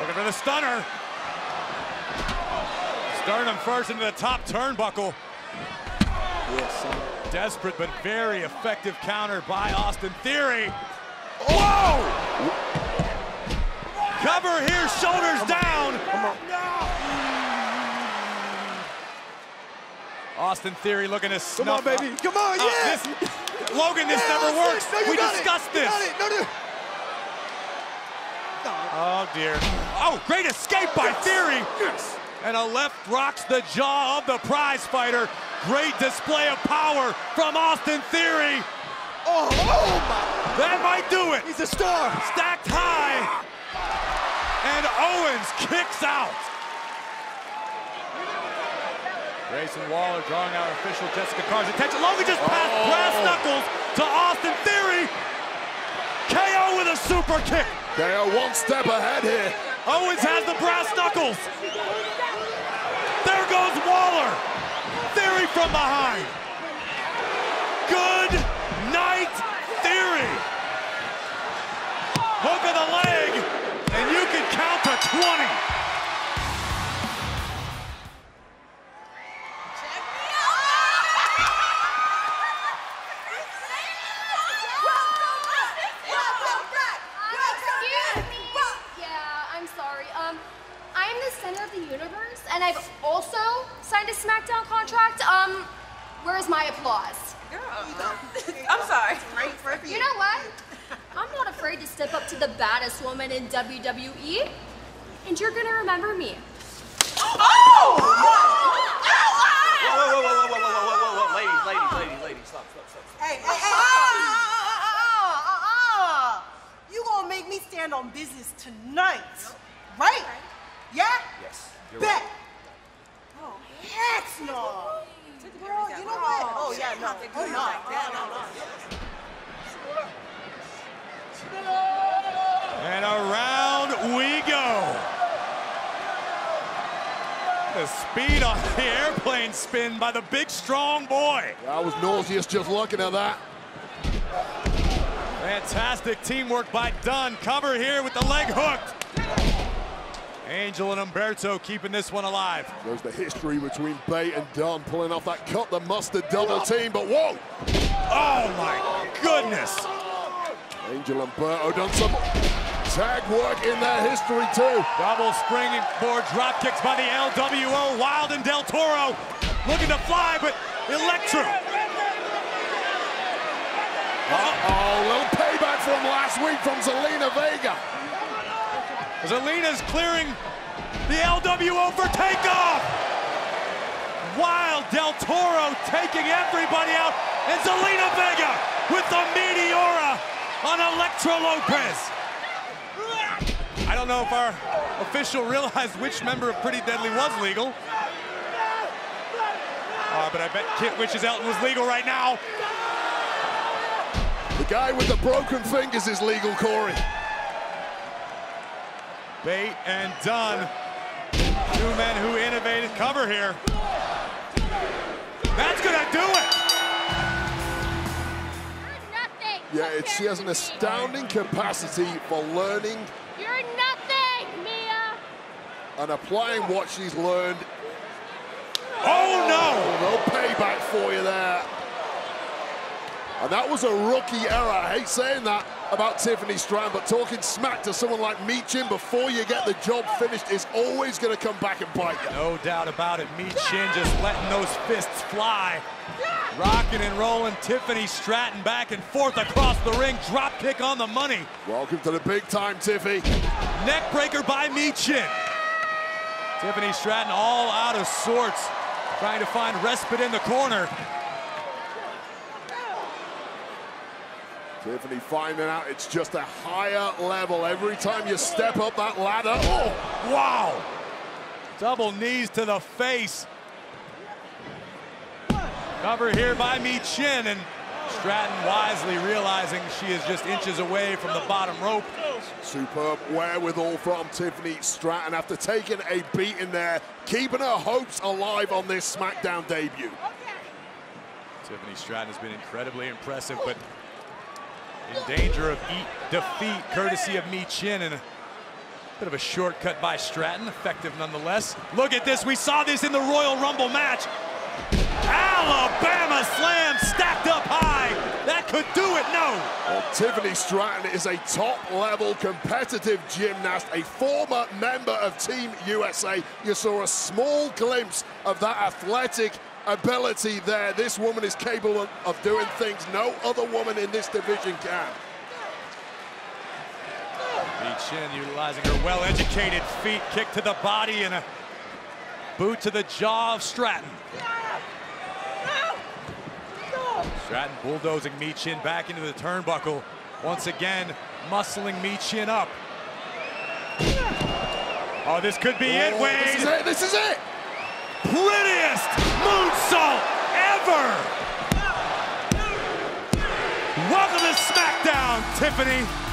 Looking for the stunner. Sternum first into the top turnbuckle. Yes. Desperate but very effective counter by Austin Theory. Whoa! Cover here, shoulders down. Austin Theory looking to snuff Come on, baby. Come on, Uh, yeah. this- Logan, this Yeah, never works. No, we it. discussed You this. it. No, no. Oh dear. Oh, great escape by Theory. Yes. And a left rocks the jaw of the prize fighter. Great display of power from Austin Theory. Oh, oh my. That might do it. He's a star. Stacked high. And Owens kicks out. Grayson Waller drawing out official Jessica Carr's attention. Logan just passed Oh. brass knuckles to Austin Theory. KO with a super kick. They are one step ahead here. Owens has the brass knuckles. There goes Waller. Theory from behind. Good night, Theory. Hook of the leg, Um, where's my applause? I'm sorry. You know what? I'm not afraid to step up to the baddest woman in WWE, and you're gonna remember me. Oh! Whoa, whoa, whoa, whoa, whoa, whoa, whoa, whoa, whoa, ladies, ladies, ladies, ladies, stop, stop, stop. Hey, hey, hey, uh, uh, uh, uh, You gonna make me stand on business tonight, right? Yeah? Yes, you're Bet. right. Oh, heck no. Girl, you know what? Oh, yeah, no. Oh, no. Yeah, no, no. And around we go. The speed on the airplane spin by the big strong boy. I was nauseous just looking at that. Fantastic teamwork by Dunne. Cover here with the leg hooked. Angel and Humberto keeping this one alive. There's the history between Bate and Dunne pulling off that cut the mustard double team, but whoa! Oh my goodness. Angel and Berto done some tag work in their history too. Double springing springboard drop kicks by the LWO. Wilde and Del Toro looking to fly, but Elektra. Uh-oh, little payback from last week from Zelina Vega. Zelina's clearing the LWO for takeoff. Wilde Del Toro taking everybody out. And Zelina Vega with the Meteora on Elektra Lopez. I don't know if our official realized which member of Pretty Deadly was legal. Uh, but I bet Kit wishes Elton was legal right now. The guy with the broken fingers is legal, Corey. Bate and Dunne, two men who innovated cover here. That's gonna do it. Yeah, it, she has an astounding capacity for learning You're nothing, Mia. and applying what she's learned. Oh no! No payback for you there. And that was a rookie error. I hate saying that about Tiffany Stratton, but talking smack to someone like Michin before you get the job finished is always going to come back and bite you. No doubt about it. Meat Chin just letting those fists fly. Rocking and rolling. Tiffany Stratton back and forth across the ring. Drop kick on the money. Welcome to the big time, Tiffy. Neck breaker by Michin. Tiffany Stratton all out of sorts. Trying to find respite in the corner. Tiffany finding out it's just a higher level every time you step up that ladder. Oh, Wow! Double knees to the face. Cover here by Michin, and Stratton wisely realizing she is just inches away from the bottom rope. superb wherewithal from Tiffany Stratton after taking a beating there, keeping her hopes alive on this SmackDown debut. Tiffany Stratton has been incredibly impressive, but in danger of eat defeat courtesy of Michin. And a Bit of a shortcut by Stratton, effective nonetheless. Look at this, we saw this in the Royal Rumble match. Alabama slam stacked up high. That could do it, no. Well, Tiffany Stratton is a top-level competitive gymnast, a former member of Team USA. You saw a small glimpse of that athletic ability there. This woman is capable of doing things no other woman in this division can. Lee Chin utilizing her well-educated feet, kick to the body and a boot to the jaw of Stratton. Stratton bulldozing Michin back into the turnbuckle. Once again, muscling Michin up. Oh, this could be it, Oh, Wade. This is it, this is it! Prettiest moonsault ever. Welcome to SmackDown, Tiffany.